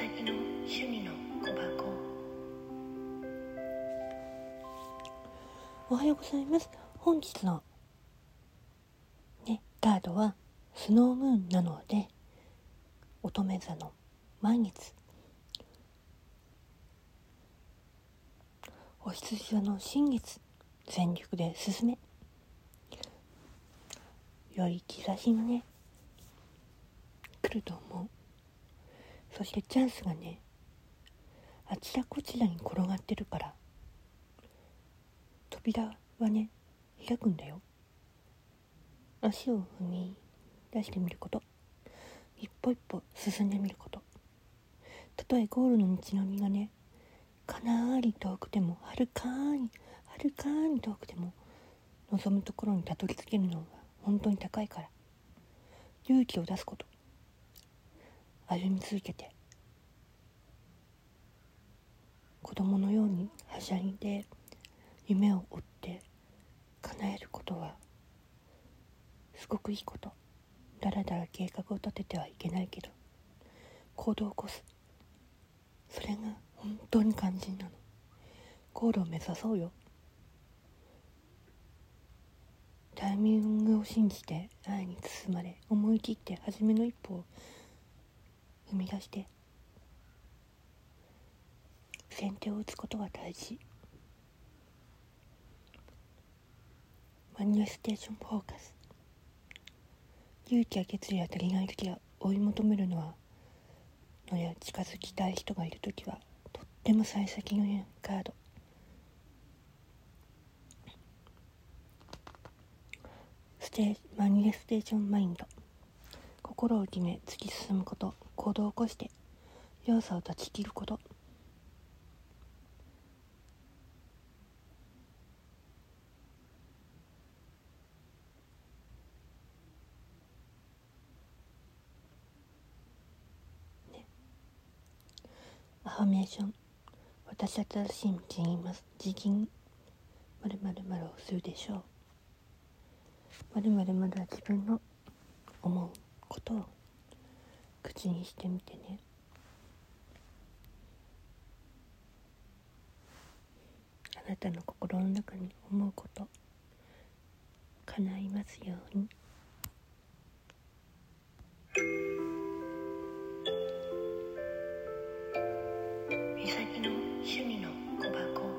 趣味の小箱。おはようございます。本日のねカードはスノームーンなので乙女座の満月お羊座の新月全力で進め。良い兆しがね来ると思う。そしてチャンスがねあちらこちらに転がってるから扉はね開くんだよ。足を踏み出してみること。一歩一歩進んでみること。たとえゴールの道のりがねかなり遠くてもはるかにはるかに遠くても望むところにたどり着けるのが本当に高いから。勇気を出すこと。歩み続けて子供のようにはしゃいで夢を追って叶えることはすごくいいこと。だらだら計画を立ててはいけないけど行動を起こす。それが本当に肝心なの。ゴールを目指そうよ。タイミングを信じて愛に包まれ思い切って初めの一歩を踏み出して先手を打つことが大事。マニュアステーションフォーカス。勇気や決意が足りない時は追い求めるのはのや近づきたい人がいる時はとっても幸先のいいカード。ステマニュアステーションマインド。心を決め突き進むこと行動を起こして弱さを断ち切ること。アファメーション。私は正しい道にいます。自禁まるまるまるをするでしょう。まるまるまるは自分の思う。ことを口にしてみてねあなたの心の中に思うこと叶いますように。みさきの趣味の小箱